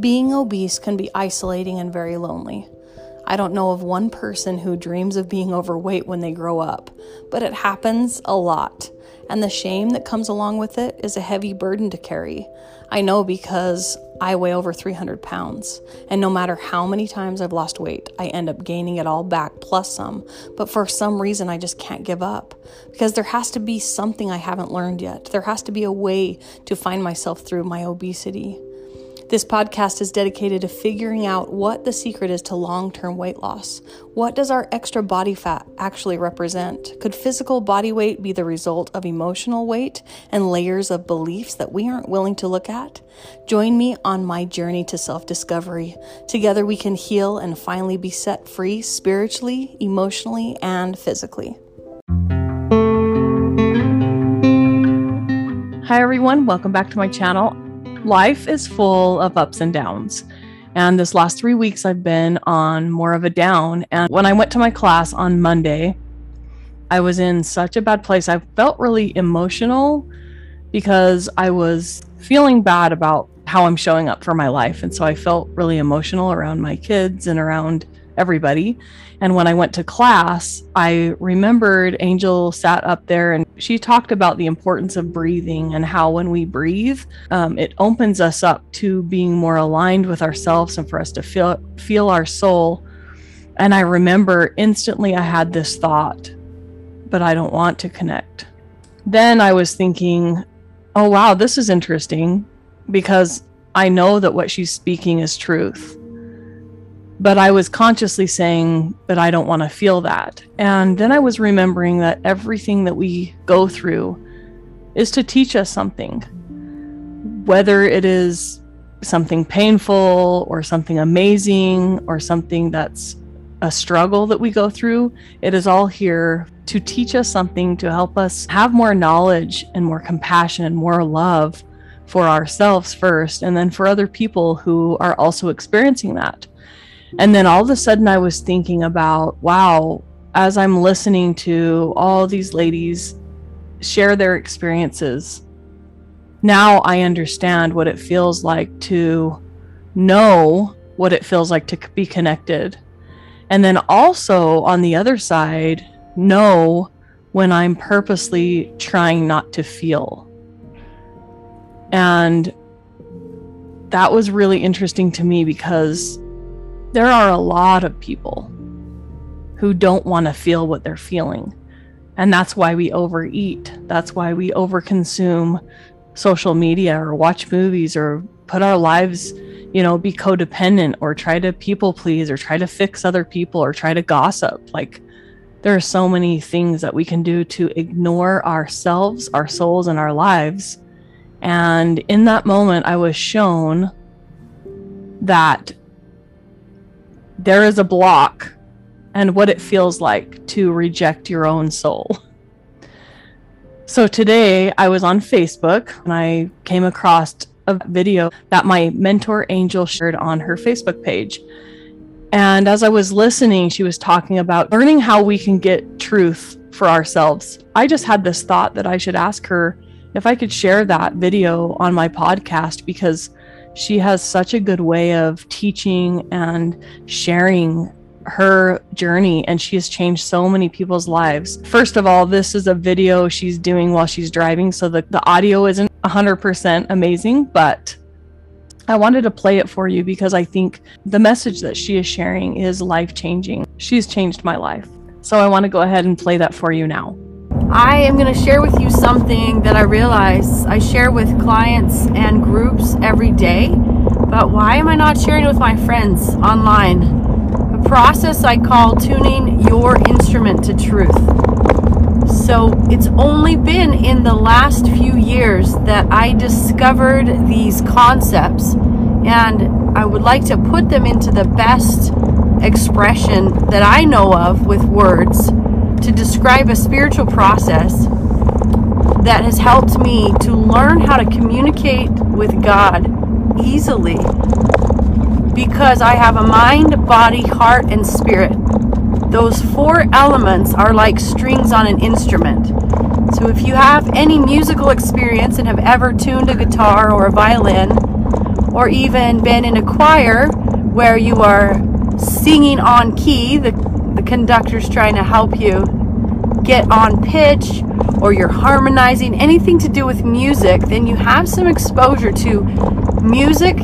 Being obese can be isolating and very lonely. I don't know of one person who dreams of being overweight when they grow up, but it happens a lot, and the shame that comes along with it is a heavy burden to carry. I know because I weigh over 300 pounds, and no matter how many times I've lost weight, I end up gaining it all back plus some. But for some reason, I just can't give up because there has to be something I haven't learned yet. There has to be a way to find myself through my obesity. This podcast is dedicated to figuring out what the secret is to long term weight loss. What does our extra body fat actually represent? Could physical body weight be the result of emotional weight and layers of beliefs that we aren't willing to look at? Join me on my journey to self discovery. Together we can heal and finally be set free spiritually, emotionally, and physically. Hi, everyone. Welcome back to my channel life is full of ups and downs. And this last three weeks, I've been on more of a down. And when I went to my class on Monday, I was in such a bad place. I felt really emotional because I was feeling bad about how I'm showing up for my life. And so I felt really emotional around my kids and around everybody. And when I went to class, I remembered Angel sat up there and she talked about the importance of breathing and how when we breathe, um, it opens us up to being more aligned with ourselves and for us to feel feel our soul. And I remember instantly I had this thought, but I don't want to connect. Then I was thinking, oh wow, this is interesting because I know that what she's speaking is truth but I was consciously saying, but I don't want to feel that. And then I was remembering that everything that we go through is to teach us something, whether it is something painful or something amazing or something that's a struggle that we go through. It is all here to teach us something, to help us have more knowledge and more compassion and more love for ourselves first, and then for other people who are also experiencing that. And then all of a sudden, I was thinking about, wow, as I'm listening to all these ladies share their experiences, now I understand what it feels like to know what it feels like to be connected. And then also on the other side, know when I'm purposely trying not to feel. And that was really interesting to me because there are a lot of people who don't want to feel what they're feeling. And that's why we overeat. That's why we overconsume social media or watch movies or put our lives, you know, be codependent or try to people please or try to fix other people or try to gossip. Like, there are so many things that we can do to ignore ourselves, our souls, and our lives. And in that moment, I was shown that there is a block and what it feels like to reject your own soul. So today I was on Facebook and I came across a video that my mentor Angel shared on her Facebook page. And as I was listening, she was talking about learning how we can get truth for ourselves. I just had this thought that I should ask her if I could share that video on my podcast because she has such a good way of teaching and sharing her journey and she has changed so many people's lives. First of all, this is a video she's doing while she's driving, so the, the audio isn't 100% amazing, but I wanted to play it for you because I think the message that she is sharing is life changing. She's changed my life. So I want to go ahead and play that for you now. I am going to share with you something that I realize I share with clients and groups every day, but why am I not sharing it with my friends online? A process I call tuning your instrument to truth. So it's only been in the last few years that I discovered these concepts, and I would like to put them into the best expression that I know of with words to describe a spiritual process that has helped me to learn how to communicate with God easily because I have a mind, body, heart, and spirit. Those four elements are like strings on an instrument. So if you have any musical experience and have ever tuned a guitar or a violin, or even been in a choir where you are singing on key, the, the conductor's trying to help you get on pitch, or you're harmonizing, anything to do with music, then you have some exposure to music,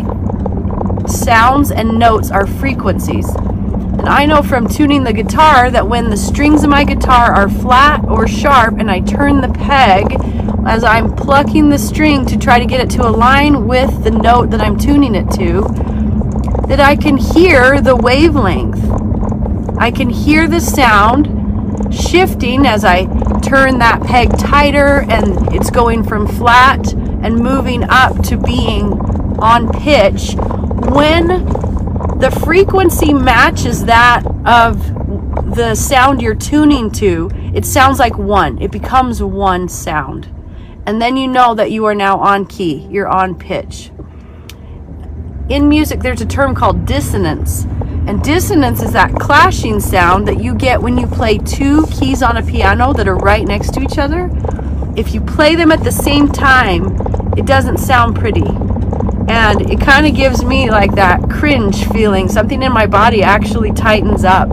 sounds, and notes are frequencies. And I know from tuning the guitar that when the strings of my guitar are flat or sharp and I turn the peg as I'm plucking the string to try to get it to align with the note that I'm tuning it to, that I can hear the wavelength. I can hear the sound shifting as I turn that peg tighter and it's going from flat and moving up to being on pitch. When the frequency matches that of the sound you're tuning to it sounds like one. It becomes one sound. And then you know that you are now on key. You're on pitch. In music there's a term called dissonance and dissonance is that clashing sound that you get when you play two keys on a piano that are right next to each other. If you play them at the same time, it doesn't sound pretty. And it kind of gives me like that cringe feeling. Something in my body actually tightens up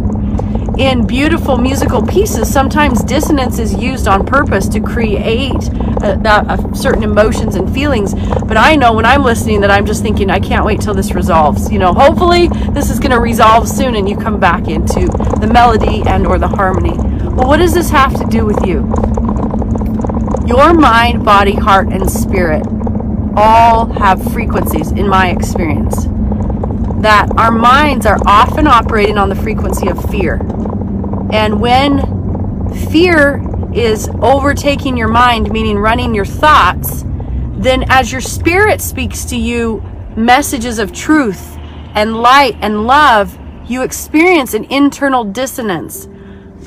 in beautiful musical pieces, sometimes dissonance is used on purpose to create a, a, uh, certain emotions and feelings. But I know when I'm listening that I'm just thinking, I can't wait till this resolves. You know, hopefully this is going to resolve soon, and you come back into the melody and or the harmony. Well, what does this have to do with you? Your mind, body, heart, and spirit all have frequencies, in my experience. That our minds are often operating on the frequency of fear and when fear is overtaking your mind, meaning running your thoughts, then as your spirit speaks to you messages of truth and light and love, you experience an internal dissonance.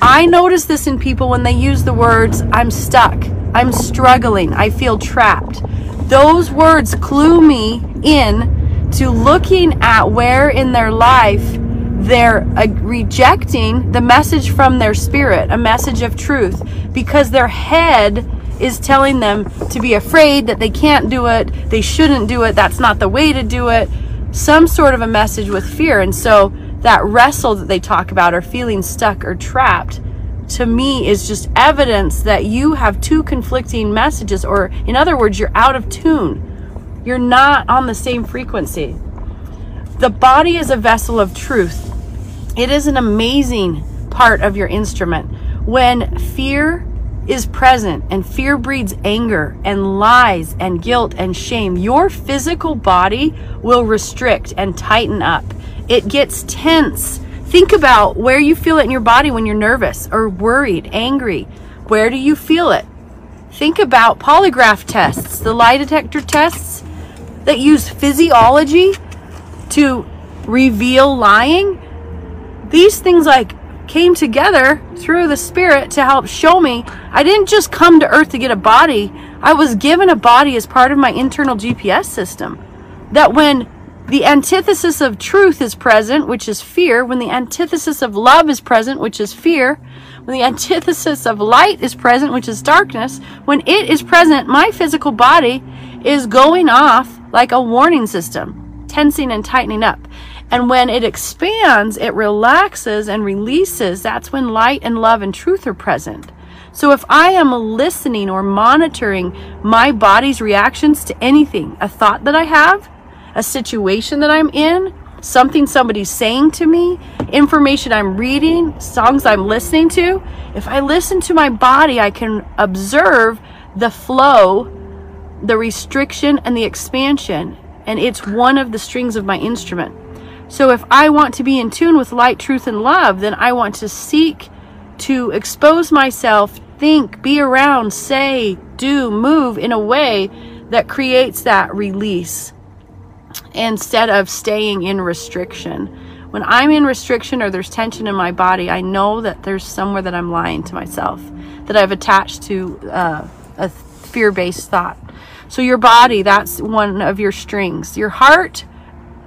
I notice this in people when they use the words, I'm stuck, I'm struggling, I feel trapped. Those words clue me in to looking at where in their life they're uh, rejecting the message from their spirit, a message of truth, because their head is telling them to be afraid that they can't do it, they shouldn't do it, that's not the way to do it. Some sort of a message with fear. And so that wrestle that they talk about or feeling stuck or trapped to me is just evidence that you have two conflicting messages, or in other words, you're out of tune. You're not on the same frequency. The body is a vessel of truth. It is an amazing part of your instrument. When fear is present and fear breeds anger and lies and guilt and shame, your physical body will restrict and tighten up. It gets tense. Think about where you feel it in your body when you're nervous or worried, angry. Where do you feel it? Think about polygraph tests, the lie detector tests that use physiology to reveal lying these things like came together through the spirit to help show me I didn't just come to earth to get a body. I was given a body as part of my internal GPS system. That when the antithesis of truth is present, which is fear, when the antithesis of love is present, which is fear, when the antithesis of light is present, which is darkness, when it is present, my physical body is going off like a warning system, tensing and tightening up. And when it expands, it relaxes and releases. That's when light and love and truth are present. So if I am listening or monitoring my body's reactions to anything, a thought that I have, a situation that I'm in, something somebody's saying to me, information I'm reading, songs I'm listening to, if I listen to my body, I can observe the flow, the restriction, and the expansion. And it's one of the strings of my instrument. So if I want to be in tune with light, truth, and love, then I want to seek to expose myself, think, be around, say, do, move in a way that creates that release instead of staying in restriction. When I'm in restriction or there's tension in my body, I know that there's somewhere that I'm lying to myself, that I've attached to uh, a fear based thought. So, your body, that's one of your strings. Your heart,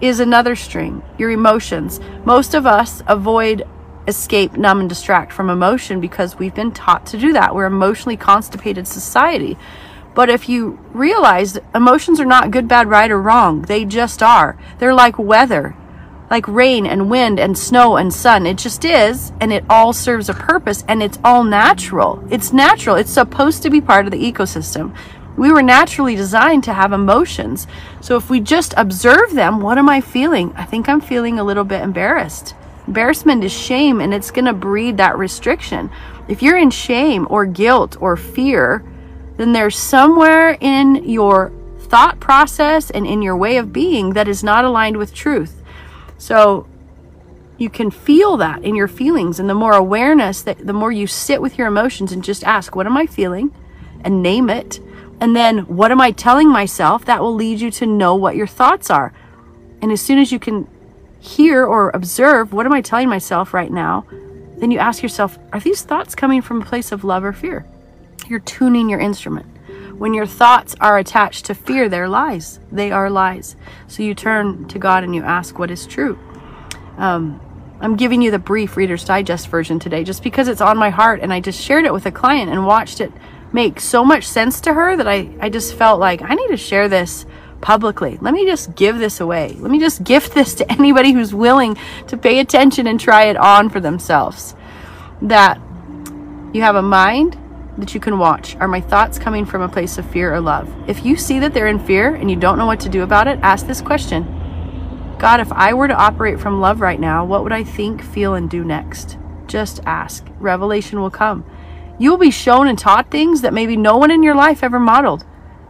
is another string, your emotions. Most of us avoid escape, numb, and distract from emotion because we've been taught to do that. We're emotionally constipated society. But if you realize emotions are not good, bad, right, or wrong, they just are. They're like weather, like rain and wind and snow and sun. It just is, and it all serves a purpose, and it's all natural. It's natural. It's supposed to be part of the ecosystem. We were naturally designed to have emotions. So if we just observe them, what am I feeling? I think I'm feeling a little bit embarrassed. Embarrassment is shame, and it's going to breed that restriction. If you're in shame or guilt or fear, then there's somewhere in your thought process and in your way of being that is not aligned with truth. So you can feel that in your feelings. And the more awareness that the more you sit with your emotions and just ask, what am I feeling? And name it. And then what am I telling myself? That will lead you to know what your thoughts are. And as soon as you can hear or observe, what am I telling myself right now? Then you ask yourself, are these thoughts coming from a place of love or fear? you're tuning your instrument. When your thoughts are attached to fear, they're lies. They are lies. So you turn to God and you ask what is true. Um, I'm giving you the brief Reader's Digest version today just because it's on my heart and I just shared it with a client and watched it make so much sense to her that I, I just felt like I need to share this publicly. Let me just give this away. Let me just gift this to anybody who's willing to pay attention and try it on for themselves. That you have a mind, that you can watch are my thoughts coming from a place of fear or love? If you see that they're in fear and you don't know what to do about it, ask this question God, if I were to operate from love right now, what would I think, feel, and do next? Just ask. Revelation will come. You will be shown and taught things that maybe no one in your life ever modeled.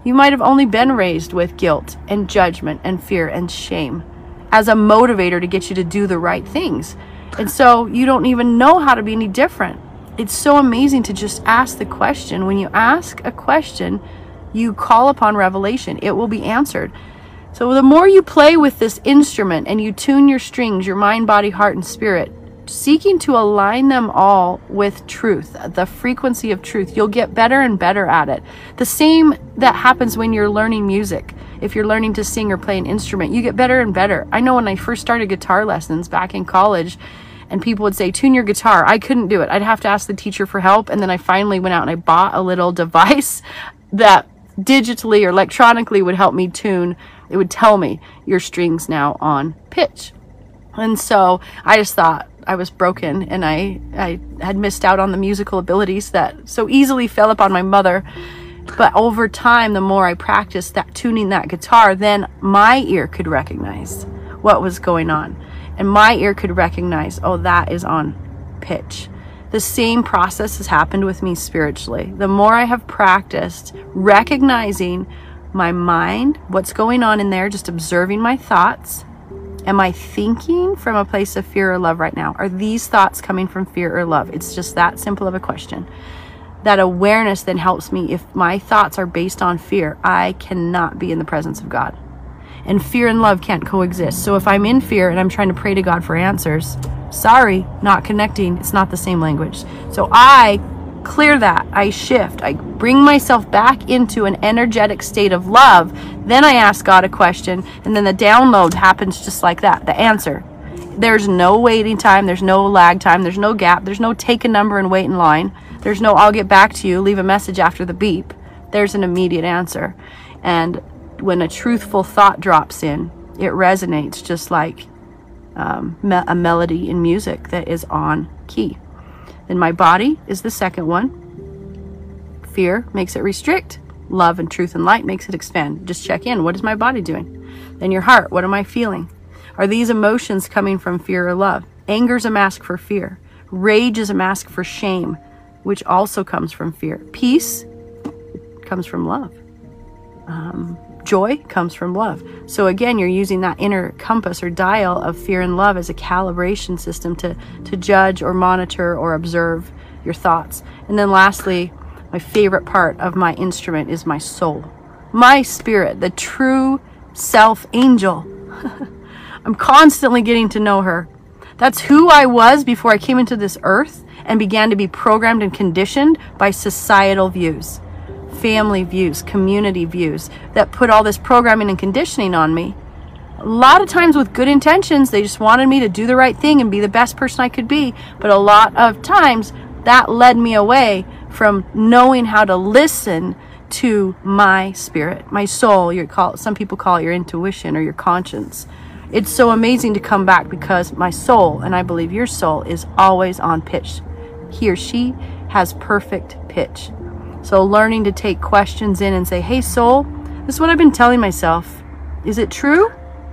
You might have only been raised with guilt and judgment and fear and shame as a motivator to get you to do the right things. And so you don't even know how to be any different it's so amazing to just ask the question. When you ask a question, you call upon revelation, it will be answered. So, the more you play with this instrument and you tune your strings, your mind, body, heart, and spirit, seeking to align them all with truth, the frequency of truth, you'll get better and better at it. The same that happens when you're learning music. If you're learning to sing or play an instrument, you get better and better. I know when I first started guitar lessons back in college, and people would say, tune your guitar. I couldn't do it. I'd have to ask the teacher for help. And then I finally went out and I bought a little device that digitally or electronically would help me tune. It would tell me your strings now on pitch. And so I just thought I was broken and I, I had missed out on the musical abilities that so easily fell upon my mother. But over time, the more I practiced that tuning that guitar, then my ear could recognize what was going on and my ear could recognize, oh, that is on pitch. The same process has happened with me spiritually. The more I have practiced recognizing my mind, what's going on in there, just observing my thoughts. Am I thinking from a place of fear or love right now? Are these thoughts coming from fear or love? It's just that simple of a question. That awareness then helps me. If my thoughts are based on fear, I cannot be in the presence of God and fear and love can't coexist. So if I'm in fear and I'm trying to pray to God for answers, sorry, not connecting. It's not the same language. So I clear that. I shift. I bring myself back into an energetic state of love. Then I ask God a question, and then the download happens just like that the answer. There's no waiting time, there's no lag time, there's no gap, there's no take a number and wait in line. There's no I'll get back to you, leave a message after the beep. There's an immediate answer. And when a truthful thought drops in, it resonates just like um, me- a melody in music that is on key. Then my body is the second one. Fear makes it restrict. Love and truth and light makes it expand. Just check in. What is my body doing? Then your heart. What am I feeling? Are these emotions coming from fear or love? Anger is a mask for fear. Rage is a mask for shame, which also comes from fear. Peace comes from love. Um, Joy comes from love. So again, you're using that inner compass or dial of fear and love as a calibration system to, to judge or monitor or observe your thoughts. And then lastly, my favorite part of my instrument is my soul, my spirit, the true self angel. I'm constantly getting to know her. That's who I was before I came into this earth and began to be programmed and conditioned by societal views family views, community views that put all this programming and conditioning on me. A lot of times with good intentions, they just wanted me to do the right thing and be the best person I could be. But a lot of times that led me away from knowing how to listen to my spirit, my soul. You call some people call it your intuition or your conscience. It's so amazing to come back because my soul, and I believe your soul, is always on pitch. He or she has perfect pitch. So learning to take questions in and say, "Hey soul, this is what I've been telling myself. Is it true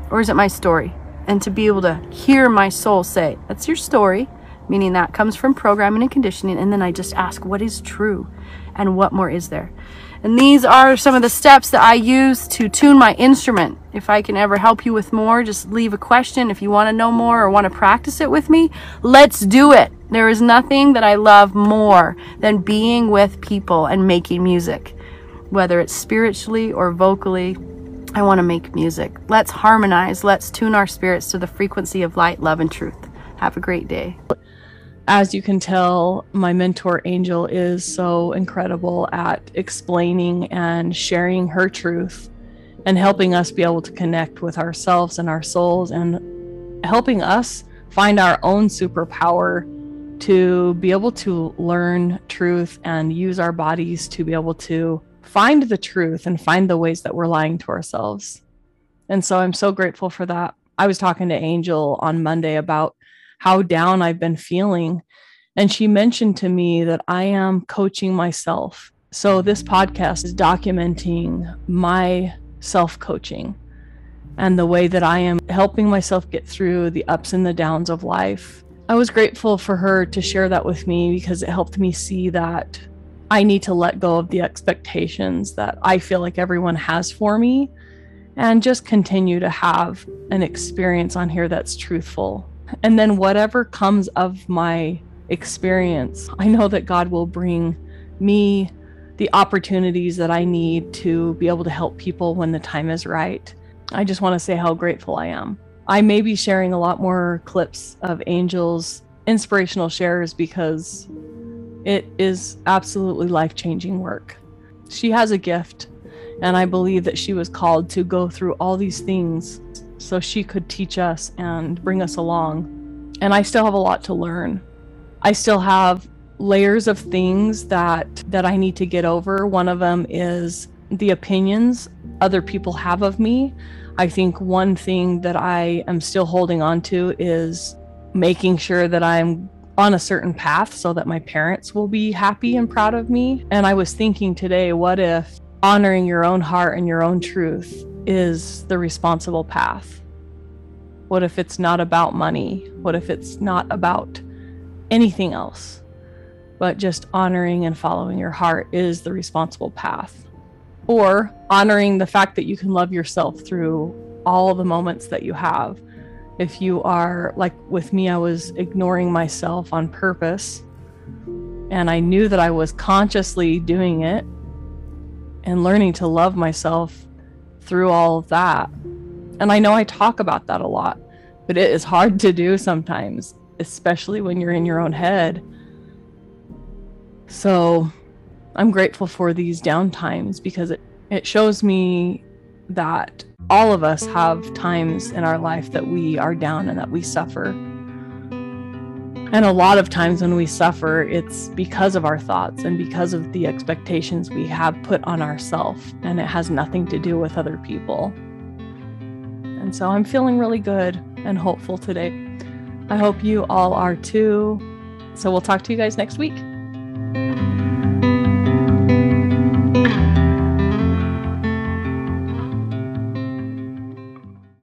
or is it my story?" And to be able to hear my soul say, "That's your story." Meaning that comes from programming and conditioning. And then I just ask, what is true? And what more is there? And these are some of the steps that I use to tune my instrument. If I can ever help you with more, just leave a question. If you want to know more or want to practice it with me, let's do it. There is nothing that I love more than being with people and making music. Whether it's spiritually or vocally, I want to make music. Let's harmonize. Let's tune our spirits to the frequency of light, love, and truth. Have a great day as you can tell, my mentor Angel is so incredible at explaining and sharing her truth and helping us be able to connect with ourselves and our souls and helping us find our own superpower to be able to learn truth and use our bodies to be able to find the truth and find the ways that we're lying to ourselves. And so I'm so grateful for that. I was talking to Angel on Monday about how down I've been feeling. And she mentioned to me that I am coaching myself. So this podcast is documenting my self coaching and the way that I am helping myself get through the ups and the downs of life. I was grateful for her to share that with me because it helped me see that I need to let go of the expectations that I feel like everyone has for me and just continue to have an experience on here that's truthful and then whatever comes of my experience, I know that God will bring me the opportunities that I need to be able to help people when the time is right. I just want to say how grateful I am. I may be sharing a lot more clips of Angel's inspirational shares because it is absolutely life changing work. She has a gift, and I believe that she was called to go through all these things so she could teach us and bring us along. And I still have a lot to learn. I still have layers of things that that I need to get over. One of them is the opinions other people have of me. I think one thing that I am still holding on to is making sure that I'm on a certain path so that my parents will be happy and proud of me. And I was thinking today, what if honoring your own heart and your own truth is the responsible path? What if it's not about money? What if it's not about anything else? But just honoring and following your heart is the responsible path. Or honoring the fact that you can love yourself through all the moments that you have. If you are, like with me, I was ignoring myself on purpose, and I knew that I was consciously doing it and learning to love myself through all of that. And I know I talk about that a lot, but it is hard to do sometimes, especially when you're in your own head. So I'm grateful for these downtimes because it, it shows me that all of us have times in our life that we are down and that we suffer. And a lot of times when we suffer, it's because of our thoughts and because of the expectations we have put on ourselves, and it has nothing to do with other people. And so I'm feeling really good and hopeful today. I hope you all are too. So we'll talk to you guys next week. Thank you.